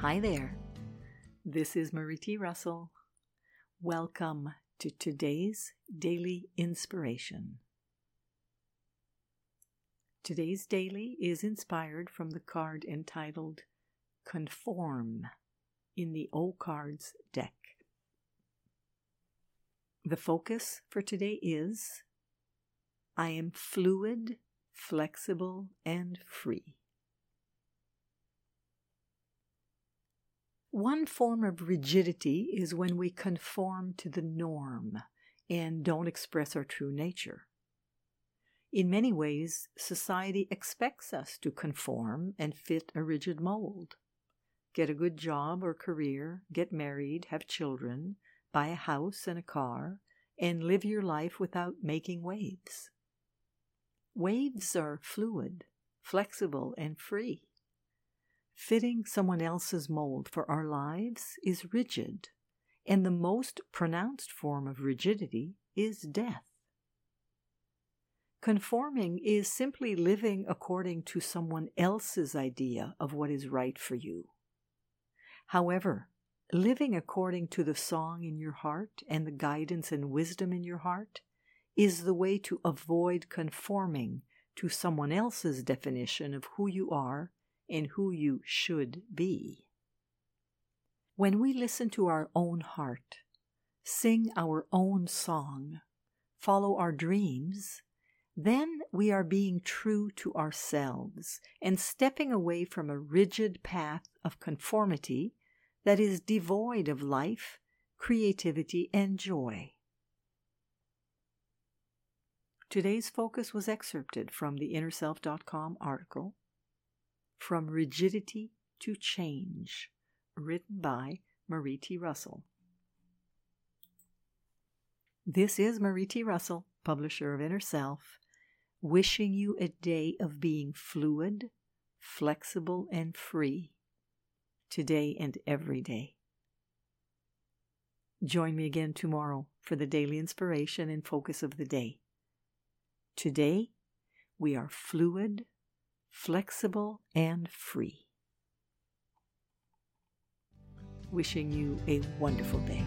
Hi there. This is Marie T. Russell. Welcome to today's daily inspiration. Today's daily is inspired from the card entitled Conform in the O Cards deck. The focus for today is I am fluid, flexible, and free. One form of rigidity is when we conform to the norm and don't express our true nature. In many ways, society expects us to conform and fit a rigid mold. Get a good job or career, get married, have children, buy a house and a car, and live your life without making waves. Waves are fluid, flexible, and free. Fitting someone else's mold for our lives is rigid, and the most pronounced form of rigidity is death. Conforming is simply living according to someone else's idea of what is right for you. However, living according to the song in your heart and the guidance and wisdom in your heart is the way to avoid conforming to someone else's definition of who you are and who you should be. When we listen to our own heart, sing our own song, follow our dreams, then we are being true to ourselves and stepping away from a rigid path of conformity that is devoid of life, creativity, and joy. Today's focus was excerpted from the InnerSelf.com article, From Rigidity to Change, written by Marie T. Russell. This is Marie T. Russell, publisher of Inner Self, wishing you a day of being fluid, flexible, and free, today and every day. Join me again tomorrow for the daily inspiration and focus of the day. Today, we are fluid, flexible, and free. Wishing you a wonderful day.